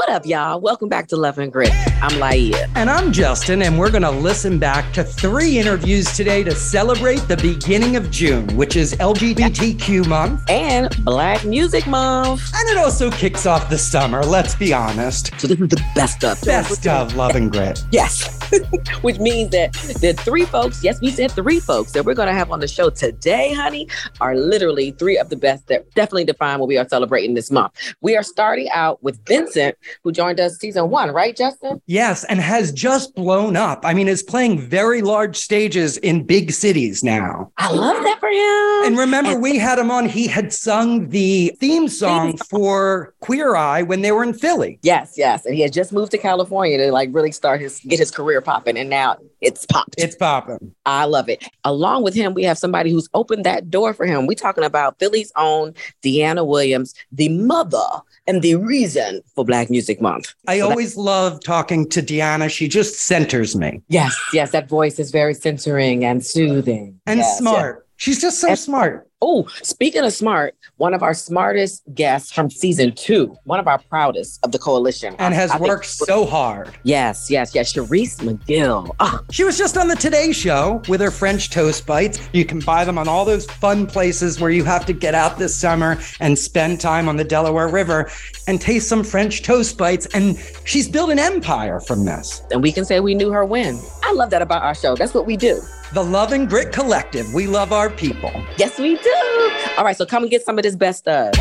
What up, y'all? Welcome back to Love and Grit. I'm Laia. And I'm Justin, and we're going to listen back to three interviews today to celebrate the beginning of June, which is LGBTQ month and Black Music Month. And it also kicks off the summer, let's be honest. So, this is the best of. Best of Love and Grit. yes. which means that the three folks, yes, we said three folks that we're going to have on the show today, honey, are literally three of the best that definitely define what we are celebrating this month. We are starting out with VINCINT, who joined us season one, right, Justin? Yes, and has just blown up. I mean, is playing very large stages in big cities now. I love that for him. And remember, and- we had him on, he had sung the theme song for Queer Eye when they were in Philly. Yes, yes. And he had just moved to California to like really start his get his career popping. And now it's popped. It's popping. I love it. Along with him, we have somebody who's opened that door for him. We're talking about Philly's own Dyana Williams, the mother and the reason for Black Music Month. I so always love talking to Dyana. She just centers me. Yes, yes. That voice is very centering and soothing. And yes, smart. Yes. She's just so and, smart. Oh, speaking of smart, one of our smartest guests from season two, one of our proudest of the coalition. And I, has I worked think, so hard. Yes, yes, yes. Charisse McGill. Oh. She was just on the Today Show with her French toast bites. You can buy them on all those fun places where you have to get out this summer and spend time on the Delaware River and taste some French toast bites. And she's built an empire from this. And we can say we knew her when. I love that about our show. That's what we do. The Love and Grit Collective. We love our people. Yes, we do. All right, so come and get some of this best of.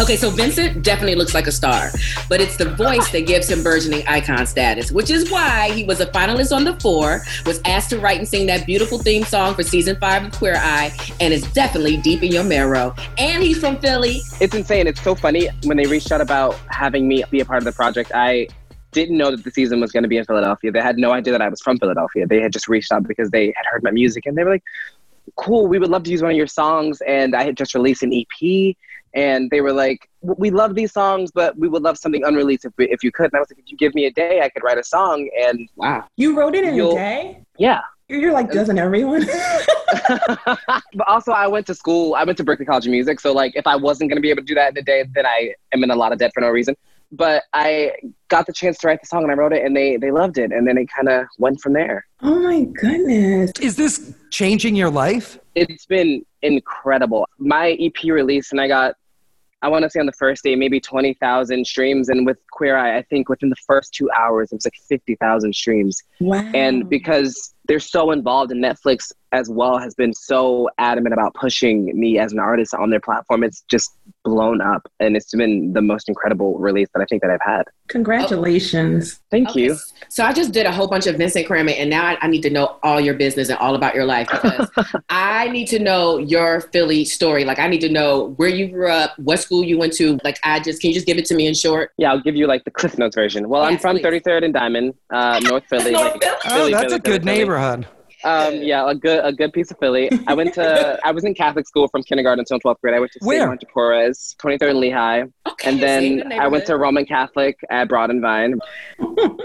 Okay, so VINCINT definitely looks like a star, but it's the voice that gives him burgeoning icon status, which is why he was a finalist on The Four, was asked to write and sing that beautiful theme song for season five of Queer Eye, and is definitely deep in your marrow. And he's from Philly. It's insane. It's so funny when they reached out about having me be a part of the project. I didn't know that the season was going to be in Philadelphia. They had no idea that I was from Philadelphia. They had just reached out because they had heard my music and they were like, cool, we would love to use one of your songs. And I had just released an EP and they were like, we love these songs, but we would love something unreleased if, we, if you could. And I was like, if you give me a day, I could write a song. And wow. You wrote it in a day? Yeah. You're like, doesn't everyone? but also, I went to school. I went to Berklee College of Music. So, like, if I wasn't going to be able to do that in a day, then I am in a lot of debt for no reason but I got the chance to write the song and I wrote it and they they loved it and then it kind of went from there. Oh my goodness. Is this changing your life? It's been incredible. My EP release and I got I want to say on the first day maybe 20,000 streams and with Queer Eye I think within the first 2 hours it was like 50,000 streams. Wow. And because they're so involved in Netflix as well has been so adamant about pushing me as an artist on their platform. It's just blown up and it's been the most incredible release that I think that I've had. Congratulations. Oh. Thank okay. you. So I just did a whole bunch of VINCINT Krammer and now I, I need to know all your business and all about your life because I need to know your Philly story. Like I need to know where you grew up, what school you went to. Like I just, can you just give it to me in short? Yeah, I'll give you like the Cliff Notes version. Well, yes, I'm from please. 33rd and Diamond, uh, North Philly. North like, Philly. Oh, Philly, that's Philly, a good Philly. Neighborhood. Um, yeah, a good a good piece of Philly. I went to I was in Catholic school from kindergarten until twelfth grade. I went to St. Martin Porres, 23rd and Lehigh, okay, and then I went to Roman Catholic at Broad and Vine.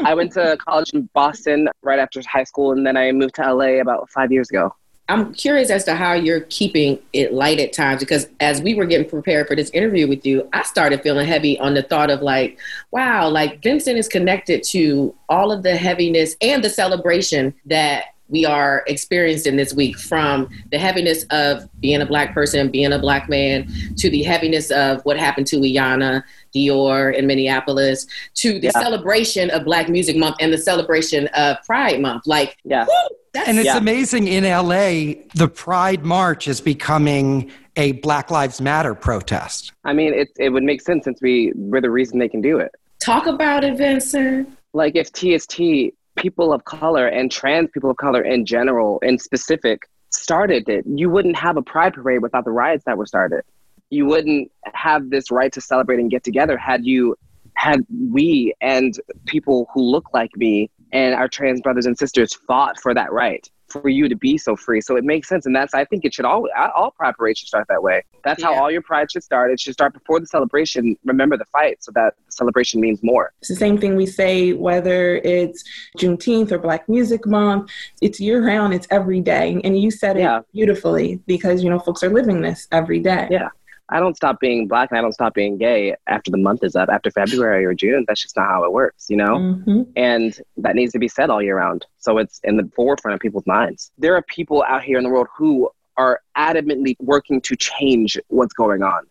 I went to college in Boston right after high school, and then I moved to LA about five years ago. I'm curious as to how you're keeping it light at times because as we were getting prepared for this interview with you, I started feeling heavy on the thought of like, wow, like VINCINT is connected to all of the heaviness and the celebration that we are experiencing this week from the heaviness of being a black person, being a black man, to the heaviness of what happened to Iyanla Dior in Minneapolis, to the yeah. celebration of Black Music Month and the celebration of Pride Month. Like, yeah. Woo, and it's yeah. amazing in LA, the Pride March is becoming a Black Lives Matter protest. I mean, it, it would make sense since we, we're the reason they can do it. Talk about it, VINCINT. Like, if TST people of color and trans people of color in general, in specific, started it, you wouldn't have a pride parade without the riots that were started. You wouldn't have this right to celebrate and get together had you had we and people who look like me and our trans brothers and sisters fought for that right for you to be so free. So it makes sense. And that's, I think it should all, all pride parades should start that way. That's yeah. how all your pride should start. It should start before the celebration. Remember the fight so that the celebration means more. It's the same thing we say, whether it's Juneteenth or Black Music Month, it's year round, it's every day. And you said it yeah. beautifully because, you know, folks are living this every day. Yeah. I don't stop being black and I don't stop being gay after the month is up, after February or June. That's just not how it works, you know? Mm-hmm. And that needs to be said all year round. So it's in the forefront of people's minds. There are people out here in the world who are adamantly working to change what's going on.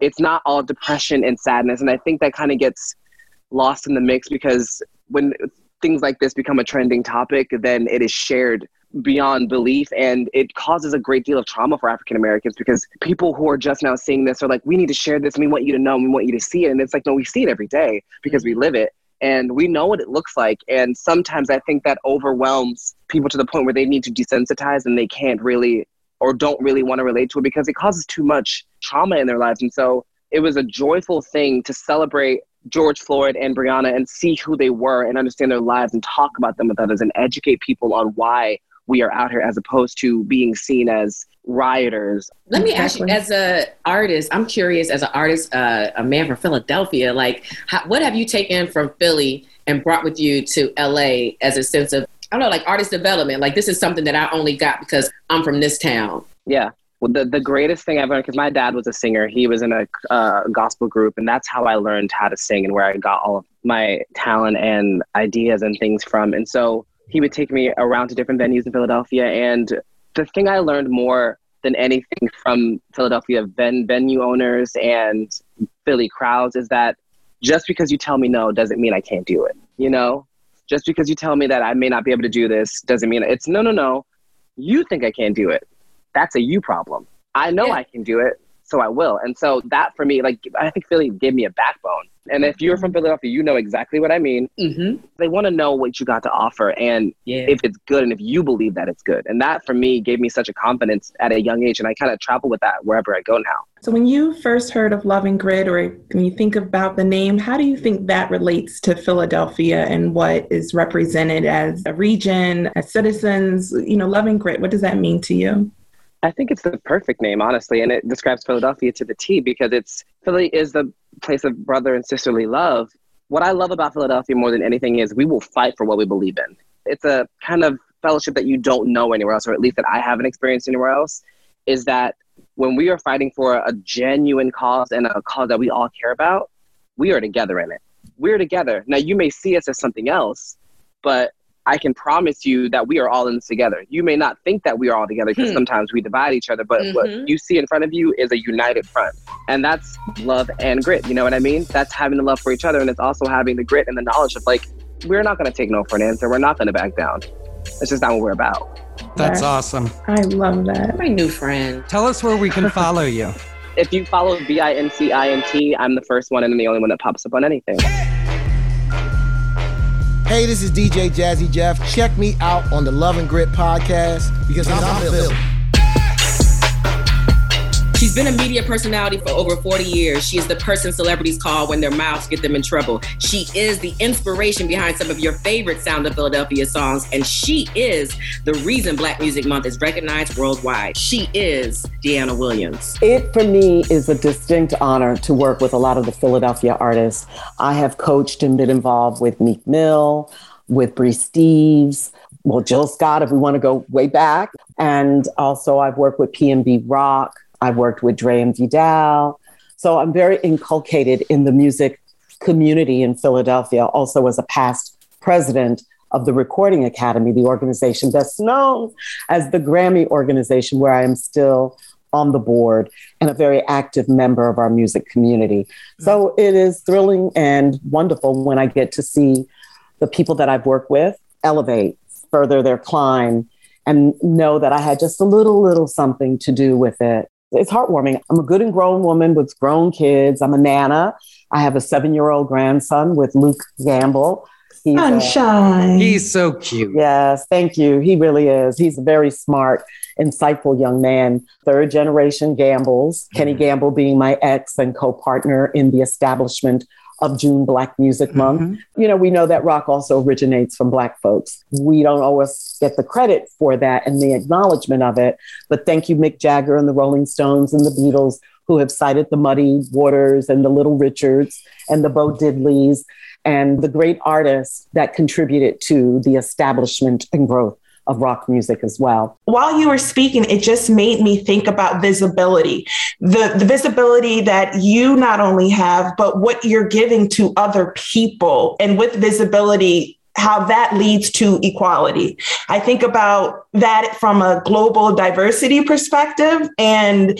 It's not all depression and sadness. And I think that kind of gets lost in the mix because when things like this become a trending topic, then it is shared beyond belief and it causes a great deal of trauma for African Americans because people who are just now seeing this are like, we need to share this and we want you to know, and we want you to see it. And it's like, no, we see it every day because we live it and we know what it looks like. And sometimes I think that overwhelms people to the point where they need to desensitize and they can't really or don't really want to relate to it because it causes too much trauma in their lives. And so it was a joyful thing to celebrate George Floyd and Breonna and see who they were and understand their lives and talk about them with others and educate people on why we are out here as opposed to being seen as rioters. Let me ask you, as an artist, I'm curious. As an artist, uh, a man from Philadelphia, like, how, what have you taken from Philly and brought with you to LA as a sense of, I don't know, like artist development? Like, this is something that I only got because I'm from this town. Yeah. Well, the, the greatest thing I've learned, because my dad was a singer, he was in a uh, gospel group, and that's how I learned how to sing and where I got all of my talent and ideas and things from. And so he would take me around to different venues in Philadelphia. And the thing I learned more than anything from Philadelphia ven- venue owners and Philly crowds is that just because you tell me no doesn't mean I can't do it. You know, just because you tell me that I may not be able to do this doesn't mean it's no, no, no. You think I can't do it. That's a you problem. I know yeah. I can do it, so I will. And so that for me, like, I think Philly gave me a backbone and if you're from Philadelphia, you know exactly what I mean. Mm-hmm. They want to know what you got to offer and yeah. if it's good and if you believe that it's good. And that for me gave me such a confidence at a young age. And I kind of travel with that wherever I go now. So when you first heard of Love and Grit or when you think about the name, how do you think that relates to Philadelphia and what is represented as a region, as citizens? You know, Love and Grit, what does that mean to you? I think it's the perfect name, honestly, and it describes Philadelphia to the T because it's Philly is the place of brother and sisterly love. What I love about Philadelphia more than anything is we will fight for what we believe in. It's a kind of fellowship that you don't know anywhere else, or at least that I haven't experienced anywhere else. Is that when we are fighting for a genuine cause and a cause that we all care about, we are together in it. We're together. Now, you may see us as something else, but I can promise you that we are all in this together. You may not think that we are all together because hmm. sometimes we divide each other, but mm-hmm. what you see in front of you is a united front. And that's love and grit. You know what I mean? That's having the love for each other. And it's also having the grit and the knowledge of like, we're not going to take no for an answer. We're not going to back down. It's just not what we're about. That's awesome. I love that. My new friend. Tell us where we can follow you. if you follow B I N C I N T, I'm the first one and the only one that pops up on anything. Hey, this is DJ Jazzy Jeff. Check me out on the Love and Grit podcast because I'm, I'm. She's been a media personality for over 40 years. She is the person celebrities call when their mouths get them in trouble. She is the inspiration behind some of your favorite Sound of Philadelphia songs, and she is the reason Black Music Month is recognized worldwide. She is Dyana Williams. It, for me, is a distinct honor to work with a lot of the Philadelphia artists. I have coached and been involved with Meek Mill, with Bri Steves, well, Jill Scott, if we want to go way back. And also, I've worked with PNB Rock. I've worked with Dre and Vidal. So I'm very inculcated in the music community in Philadelphia, also as a past president of the Recording Academy, the organization best known as the Grammy organization, where I am still on the board and a very active member of our music community. So it is thrilling and wonderful when I get to see the people that I've worked with elevate, further their climb, and know that I had just a little, little something to do with it it's heartwarming. I'm a good and grown woman with grown kids. I'm a nana. I have a seven year old grandson with Luke Gamble. He's Sunshine. A, he's so cute. Yes, thank you. He really is. He's a very smart, insightful young man. Third generation Gambles. Mm-hmm. Kenny Gamble being my ex and co partner in the establishment of June Black Music Month. Mm-hmm. You know, we know that rock also originates from Black folks. We don't always get the credit for that and the acknowledgement of it. But thank you, Mick Jagger and the Rolling Stones and the Beatles, who have cited the Muddy Waters and the Little Richards and the Bo Diddleys and the great artists that contributed to the establishment and growth of rock music as well. While you were speaking, it just made me think about visibility. The, the visibility that you not only have, but what you're giving to other people. And with visibility, how that leads to equality. I think about that from a global diversity perspective and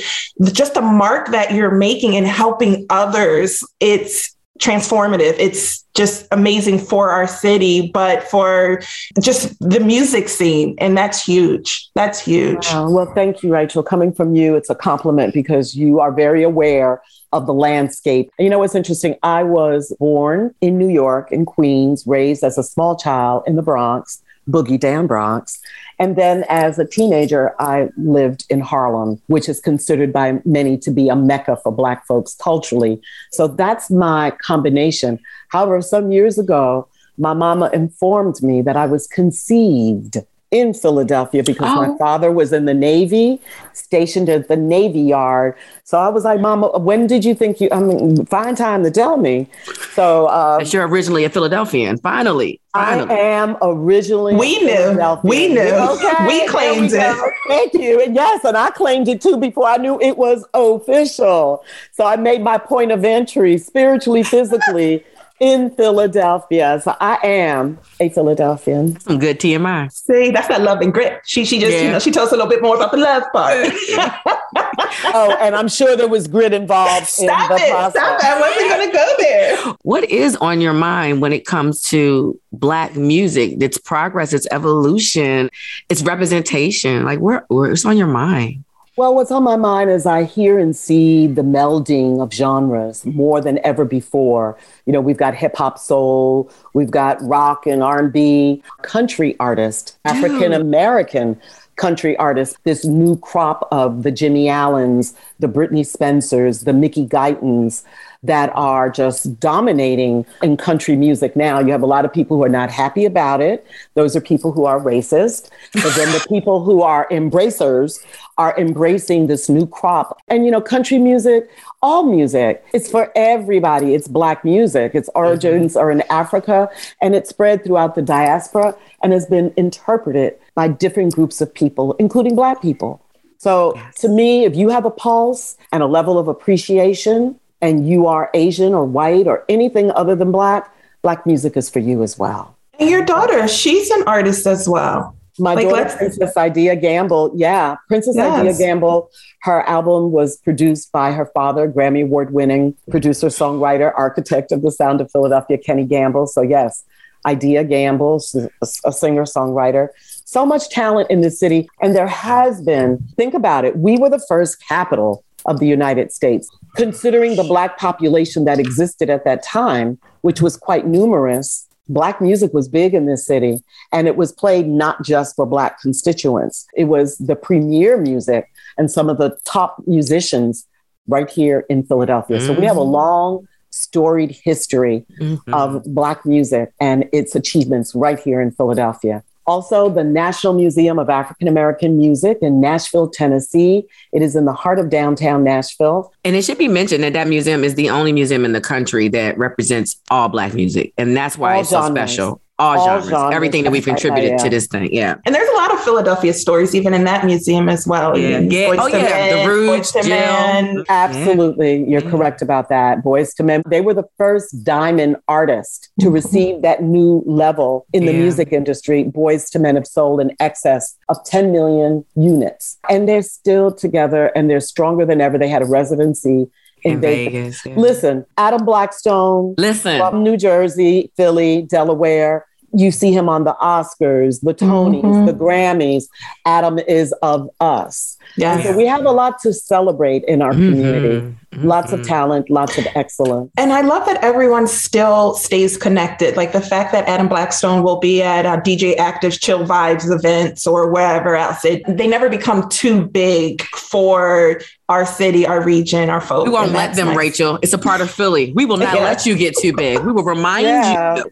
just the mark that you're making and helping others. It's transformative. It's just amazing for our city, but for just the music scene. And that's huge. That's huge. well, thank you, Rachel. Coming from you, it's a compliment because you are very aware of the landscape. You know what's interesting? I was born in New York, in Queens, raised as a small child in the Bronx, Boogie Down Bronx. And then as a teenager, I lived in Harlem, which is considered by many to be a mecca for Black folks culturally. So that's my combination. However, some years ago, my mama informed me that I was conceived in Philadelphia because oh. my father was in the Navy, stationed at the Navy Yard. So I was like, Mama, when did you think you, I mean, find time to tell me. So, uh, you're originally a Philadelphian, finally. finally. I am originally. We knew. We knew. Okay. We claimed it. Thank you. And yes, and I claimed it too before I knew it was official. So I made my point of entry spiritually, physically in Philadelphia. So I am a Philadelphian. Some good TMI. See, that's that love and grit. She she just yeah. you know she tells us a little bit more about the love part. oh, and I'm sure there was grit involved Stop in the it. process. Stop it. I wasn't gonna go there. What is on your mind when it comes to black music, its progress, its evolution, its representation? Like where where's on your mind? Well, what's on my mind is I hear and see the melding of genres more than ever before. You know, we've got hip hop soul, we've got rock and R&B, country artist, African American country artists, this new crop of the Jimmy Allens, the Brittney Spencers, the Mickey Guytons, that are just dominating in country music now. You have a lot of people who are not happy about it. Those are people who are racist. But then the people who are embracers are embracing this new crop. And, you know, country music, all music, it's for everybody. It's Black music. Its origins mm-hmm. are in Africa and it spread throughout the diaspora and has been interpreted by different groups of people, including Black people. So yes. to me, if you have a pulse and a level of appreciation and you are Asian or white or anything other than Black, Black music is for you as well. And your daughter, she's an artist as well. My like, daughter, Princess Idea Gamble. Yeah, Princess yes. Idea Gamble. Her album was produced by her father, Grammy Award winning producer, songwriter, architect of the sound of Philadelphia, Kenny Gamble. So, yes, Idea Gamble, a singer songwriter. So much talent in this city. And there has been, think about it, we were the first capital of the United States. Considering the Black population that existed at that time, which was quite numerous, Black music was big in this city, and it was played not just for Black constituents. It was the premier music and some of the top musicians right here in Philadelphia. Mm-hmm. So we have a mm-hmm. long, storied history mm-hmm. of Black music and its achievements right here in Philadelphia. Also, the National Museum of African American Music in Nashville, Tennessee. It is in the heart of downtown Nashville. And it should be mentioned that that museum is the only museum in the country that represents all Black music. And that's why all it's genres. so special all, all genres, genres, everything that we've contributed yeah, yeah. to this thing. Yeah. And there's a lot of Philadelphia stories even in that museum as well. Yeah. Mm-hmm. yeah. Oh, yeah. Men, the Rouge, Jill. Mm-hmm. Absolutely. You're mm-hmm. correct about that. Boyz II Men, they were the first diamond artist to mm-hmm. receive that new level in the music industry. Boyz II Men have sold in excess of 10 million units. And they're still together and they're stronger than ever. They had a residency in, in Vegas. Vegas yeah. Listen, Adam Blackstone, listen from New Jersey, Philly, Delaware. You see him on the Oscars, the Tonys, mm-hmm. the Grammys. Adam is of us. Yeah. So we have a lot to celebrate in our mm-hmm. community. Mm-hmm. Lots of talent, lots of excellence. And I love that everyone still stays connected. Like the fact that Adam Blackstone will be at uh, DJ Active's Chill Vibes events or wherever else. It, they never become too big for our city, our region, our folks. We won't let them, nice. Rachel. It's a part of Philly. We will not yeah. let you get too big. We will remind yeah. you.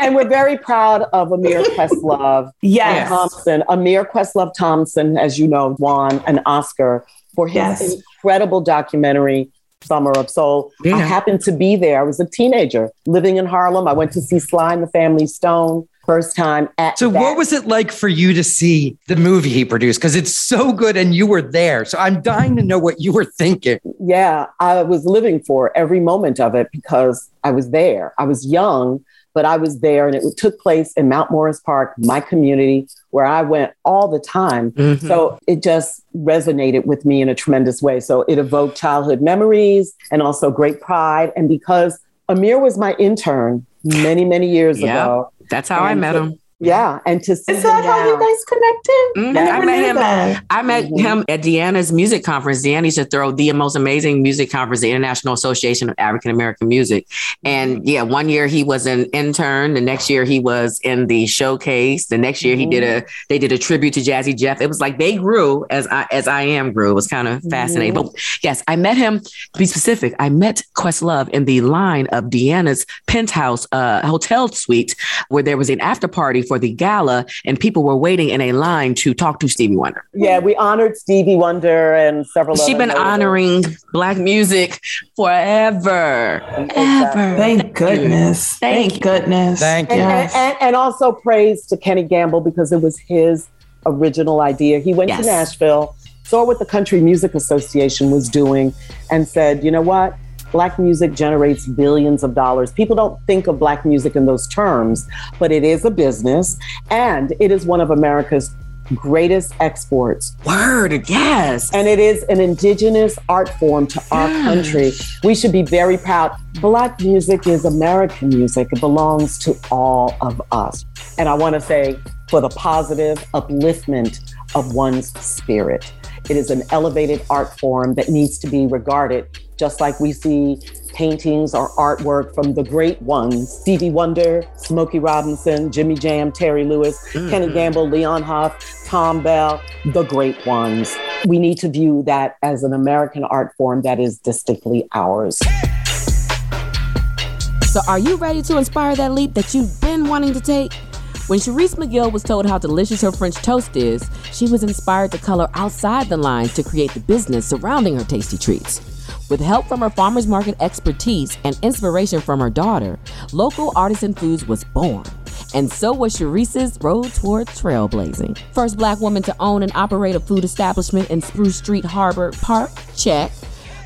And we're very proud of Amir Questlove yes. Thompson. Amir Questlove Thompson, as you know, won an Oscar for his yes. incredible documentary, Summer of Soul. Yeah. I happened to be there. I was a teenager living in Harlem. I went to see Sly and the Family Stone first time at So that. what was it like for you to see the movie he produced? Because it's so good and you were there. So I'm dying to know what you were thinking. Yeah, I was living for every moment of it because I was there. I was young, but I was there and it took place in Mount Morris Park, my community, where I went all the time. Mm-hmm. So it just resonated with me in a tremendous way. So it evoked childhood memories and also great pride. And because Amir was my intern many, many years yep. ago. That's how I met him. Yeah, and to see is that how you guys connected? Mm-hmm. I, I, met him. That. I met mm-hmm. him at Dyana's music conference. Dyana used to throw the most amazing music conference, the International Association of African American Music. And mm-hmm. yeah, one year he was an intern. The next year he was in the showcase. The next year mm-hmm. he did a mm-hmm. they did a tribute to Jazzy Jeff. It was like they grew as I as I am grew. It was kind of fascinating. But yes, I met him. To be specific, I met Questlove in the line of Dyana's penthouse uh, hotel suite where there was an after party for the gala, and people were waiting in a line to talk to Stevie Wonder. Yeah, we honored Stevie Wonder and several. She's been honoring Black music forever, ever. Thank goodness. Thank, Thank goodness. Thank you. And, and, and, also praise to Kenny Gamble because it was his original idea. He went yes. to Nashville, saw what the Country Music Association was doing, and said, "You know what? Black music generates billions of dollars. People don't think of Black music in those terms, but it is a business and it is one of America's greatest exports. Word, yes. And it is an indigenous art form to our country. We should be very proud. Black music is American music, it belongs to all of us. And I want to say, for the positive upliftment of one's spirit. It is an elevated art form that needs to be regarded just like we see paintings or artwork from the great ones Stevie Wonder, Smokey Robinson, Jimmy Jam, Terry Lewis, mm-hmm. Kenny Gamble, Leon Huff, Tom Bell, the great ones. We need to view that as an American art form that is distinctly ours. So, are you ready to inspire that leap that you've been wanting to take? When Charisse McGill was told how delicious her French toast is, she was inspired to color outside the lines to create the business surrounding her tasty treats. With help from her farmers market expertise and inspiration from her daughter, local artisan foods was born. And so was Charisse's road toward trailblazing. First black woman to own and operate a food establishment in Spruce Street Harbor Park, check.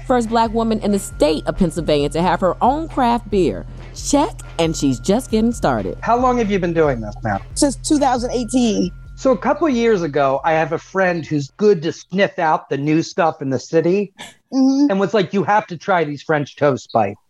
First black woman in the state of Pennsylvania to have her own craft beer, check. And she's just getting started. How long have you been doing this now? Since 2018. So a couple years ago, I have a friend who's good to sniff out the new stuff in the city, mm-hmm. and was like, "You have to try these French toast bites."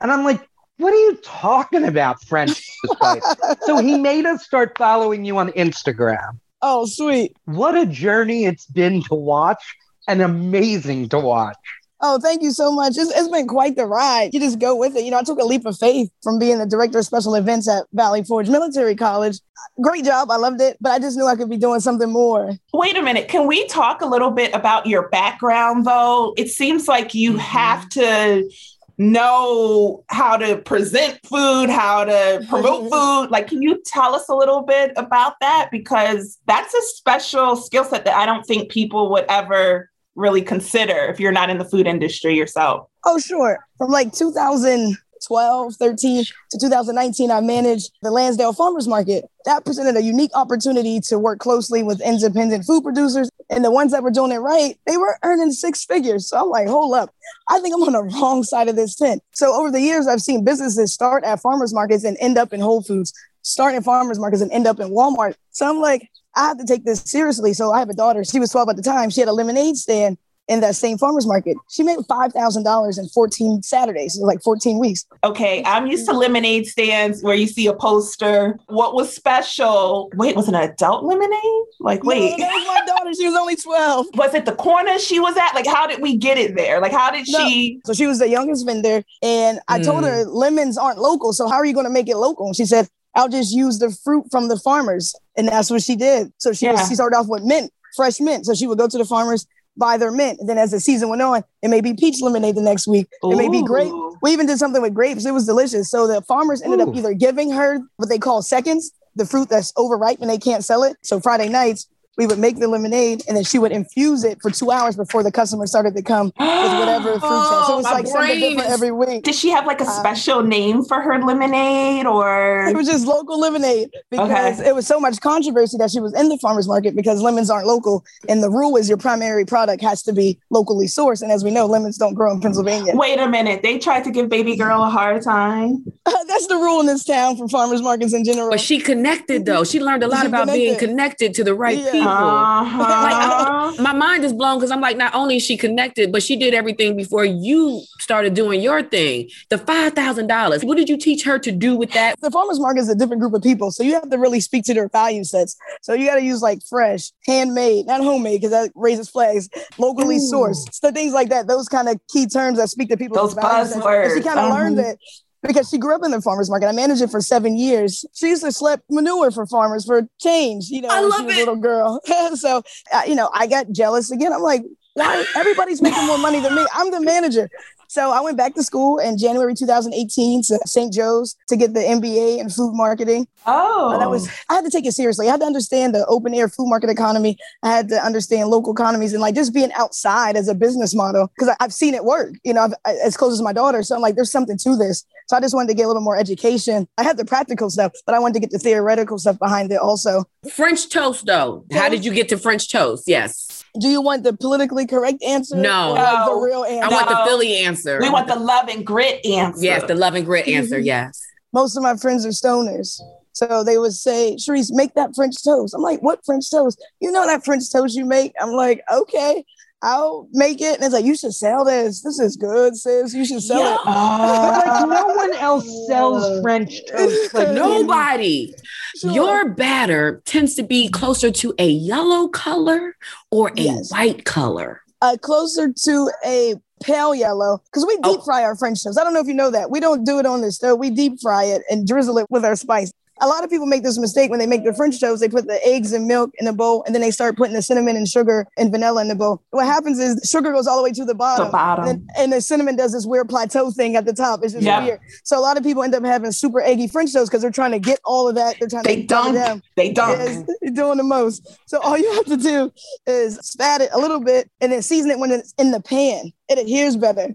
And I'm like, "What are you talking about, French toast bites?" so he made us start following you on Instagram. Oh, sweet! What a journey it's been to watch, and amazing to watch. Oh, thank you so much. It's, it's been quite the ride. You just go with it. You know, I took a leap of faith from being the director of special events at Valley Forge Military College. Great job. I loved it, but I just knew I could be doing something more. Wait a minute. Can we talk a little bit about your background, though? It seems like you mm-hmm. have to know how to present food, how to promote food. Like, can you tell us a little bit about that? Because that's a special skill set that I don't think people would ever really consider if you're not in the food industry yourself? Oh, sure. From like 2012, 13 to 2019, I managed the Lansdale Farmers Market. That presented a unique opportunity to work closely with independent food producers. And the ones that were doing it right, they were earning six figures. So I'm like, hold up, I think I'm on the wrong side of this tent. So over the years, I've seen businesses start at farmers markets and end up in Whole Foods, start at farmers markets and end up in Walmart. So I'm like, I have to take this seriously. So I have a daughter. She was 12 at the time. She had a lemonade stand in that same farmers market. She made $5,000 in 14 Saturdays, like 14 weeks. Okay. I'm used to lemonade stands where you see a poster. What was special? Wait, was it an adult lemonade? Like, wait. No, that was my daughter. She was only 12. Was it the corner she was at? Like, how did we get it there? Like, how did no. she? So she was the youngest vendor. And I mm. told her lemons aren't local. So how are you going to make it local? And she said, I'll just use the fruit from the farmers. And that's what she did. So she, yeah. was, she started off with mint, fresh mint. So she would go to the farmers, buy their mint. And then as the season went on, it may be peach lemonade the next week. Ooh. It may be grape. We even did something with grapes. It was delicious. So the farmers ended Ooh. up either giving her what they call seconds, the fruit that's overripe and they can't sell it. So Friday nights, we would make the lemonade and then she would infuse it for two hours before the customer started to come with whatever fruit. had. So it was my like something different every week. Did she have like a uh, special name for her lemonade or? It was just local lemonade because Okay. it was so much controversy that she was in the farmers market because lemons aren't local. And the rule is your primary product has to be locally sourced. And as we know, lemons don't grow in Pennsylvania. Wait a minute. They tried to give baby girl a hard time. That's the rule in this town for farmers markets in general. But she connected though. She learned a lot She about being connected. connected to the right Yeah. people. Uh-huh. Like, my mind is blown because I'm like, not only is she connected, but she did everything before you started doing your thing. The five thousand dollars. What did you teach her to do with that? the farmers market is a different group of people. So you have to really speak to their value sets. So you got to use like fresh, handmade, not homemade, because that raises flags, locally Ooh. sourced. So things like that, those kind of key terms that speak to people's Those value sets. And buzzwords. She kind of learned it. Because she grew up in the farmers market. I managed it for seven years. She used to slip manure for farmers for change, you know, I when love she was it. a little girl. so, uh, you know, I got jealous again. I'm like, why? Everybody's making more money than me. I'm the manager. So I went back to school in January 2018 to St. Joe's to get the MBA in food marketing. Oh, Uh, that was I had to take it seriously. I had to understand the open air food market economy. I had to understand local economies and like just being outside as a business model because I've seen it work. You know, I've, as close as my daughter. So I'm like, there's something to this. So I just wanted to get a little more education. I had the practical stuff, but I wanted to get the theoretical stuff behind it also. French toast though. How did you get to French toast? Yes. Do you want the politically correct answer? No. or like the real answer. I want the Philly answer. we want the love and grit answer. yes, the love and grit answer. Mm-hmm. Yes. most of my friends are stoners. So they would say, Charisse, make that French toast. I'm like, what French toast? You know that French toast you make? I'm like, okay, I'll make it. And it's like, you should sell this. This is good, sis. You should sell Yeah. it. But like no one else sells French toast. Like Nobody. Sure. Your batter tends to be closer to a yellow color or a Yes. white color. Uh, closer to a pale yellow because we deep Oh. fry our French toast. I don't know if you know that. We don't do it on the stove. We deep fry it and drizzle it with our spice. A lot of people make this mistake when they make their French toast. They put the eggs and milk in a bowl, and then they start putting the cinnamon and sugar and vanilla in the bowl. What happens is the sugar goes all the way to the bottom, The bottom. And, and the cinnamon does this weird plateau thing at the top. It's just Yeah. weird. So a lot of people end up having super eggy French toast because they're trying to get all of that. They're trying They to dunk. They dunk. Yes, doing the most. So all you have to do is spat it a little bit and then season it when it's in the pan. It adheres better.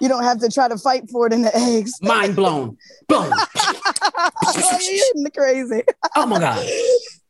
You don't have to try to fight for it in the eggs. Mind blown. Boom. You're crazy. Oh my God.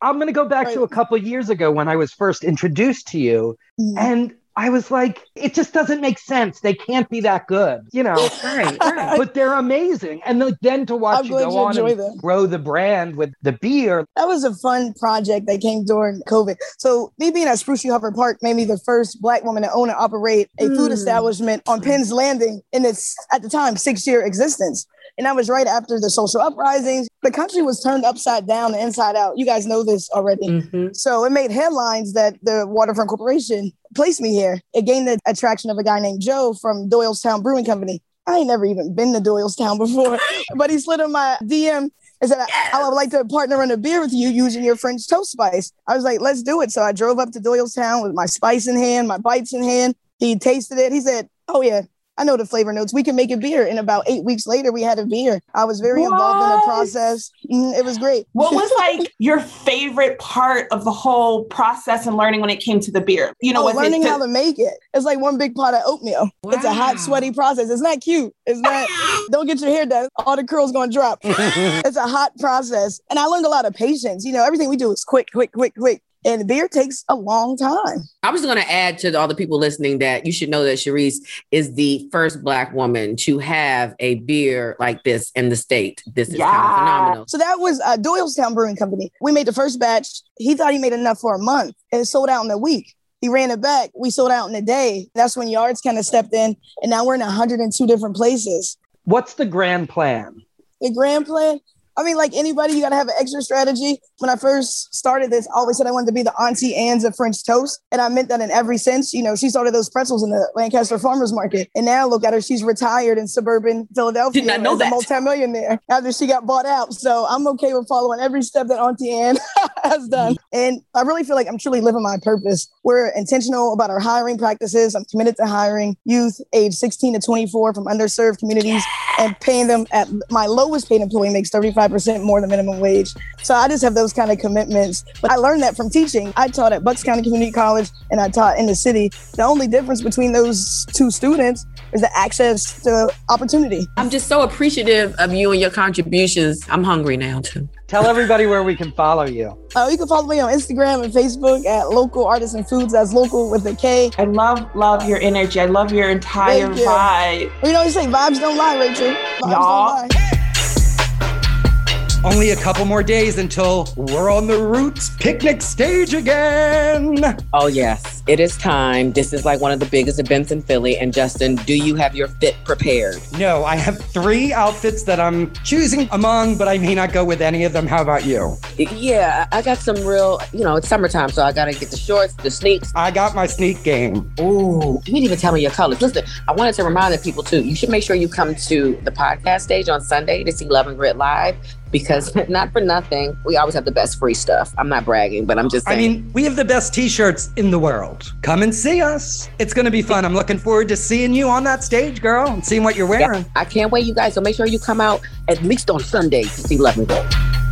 I'm going to go back to a couple years ago when I was first introduced to you, Mm. and I was like, it just doesn't make sense. They can't be that good, you know. Right, right. but they're amazing, and like, then to watch I'm you go you on and them. grow the brand with the beer. That was a fun project that came during COVID. So me being at Spruce Street Harbor Park made me the first black woman to own and operate a food Mm. establishment on Penn's Landing in its at the time six year existence. And that was right after the social uprisings. The country was turned upside down and inside out. You guys know this already. Mhm. So it made headlines that the Waterfront Corporation placed me here. It gained the attraction of a guy named Joe from Doylestown Brewing Company. I ain't never even been to Doylestown before, but he slid in my DM and said, I, I would like to partner on a beer with you using your French toast spice. I was like, let's do it. So I drove up to Doylestown with my spice in hand, my bites in hand. He tasted it. He said, Oh, yeah. I know the flavor notes. We can make a beer. And about eight weeks later, we had a beer. I was very involved in the process. Mm, it was great. What was like your favorite part of the whole process and learning when it came to the beer? You know, oh, was learning it how to make it. It's like one big pot of oatmeal. It's a hot, sweaty process. It's not cute. It's not. don't get your hair done. All the curls gonna drop. it's a hot process, and I learned a lot of patience. You know, everything we do is quick, quick, quick, quick, and beer takes a long time. I was going to add to all the people listening that you should know that Charisse is the first Black woman to have a beer like this in the state. This is kind of phenomenal. So that was uh, Doylestown Brewing Company. We made the first batch. He thought he made enough for a month, and it sold out in a week. He ran it back. We sold out in a day. That's when Yards kind of stepped in, and now we're in 102 different places. What's the grand plan? the grand plan. I mean, like anybody, you got to have an extra strategy. When I first started this, I always said I wanted to be the Auntie Anne's of French toast. And I meant that in every sense. You know, she started those pretzels in the Lancaster Farmers Market. And now look at her. She's retired in suburban Philadelphia. Did not know as that. a multimillionaire after she got bought out. So I'm okay with following every step that Auntie Anne has done. And I really feel like I'm truly living my purpose. We're intentional about our hiring practices. I'm committed to hiring youth age 16 to 24 from underserved communities and paying them at my lowest paid employee makes 25% more than minimum wage. So I just have those kind of commitments. But I learned that from teaching. I taught at Bucks County Community College and I taught in the city. The only difference between those two students is the access to opportunity. I'm just so appreciative of you and your contributions. I'm hungry now too. Tell everybody where we can follow you. Uh, you can follow me on Instagram and Facebook at Local Artisan Foods. That's local with a K. I love, love your energy. I love your entire Thank you. vibe. You know, you say vibes don't lie, Rachel. Vibes Y'all. don't lie. Only a couple more days until we're on the Roots picnic stage again. Oh, yes, it is time. This is like one of the biggest events in Philly. And Justin, do you have your fit prepared? No, I have three outfits that I'm choosing among, but I may not go with any of them. How about you? Yeah, I got some real, you know, it's summertime, so I got to get the shorts, the sneaks. I got my sneak game. Ooh, you didn't even tell me your colors. Listen, I wanted to remind the people too, you should make sure you come to the podcast stage on Sunday to see Love and Grit live because not for nothing, we always have the best free stuff. I'm not bragging, but I'm just I mean, we have the best t-shirts in the world. Come and see us. It's going to be fun. I'm looking forward to seeing you on that stage, girl, and seeing what you're wearing. I can't wait, you guys. So make sure you come out at least on Sunday to see Love and Grit.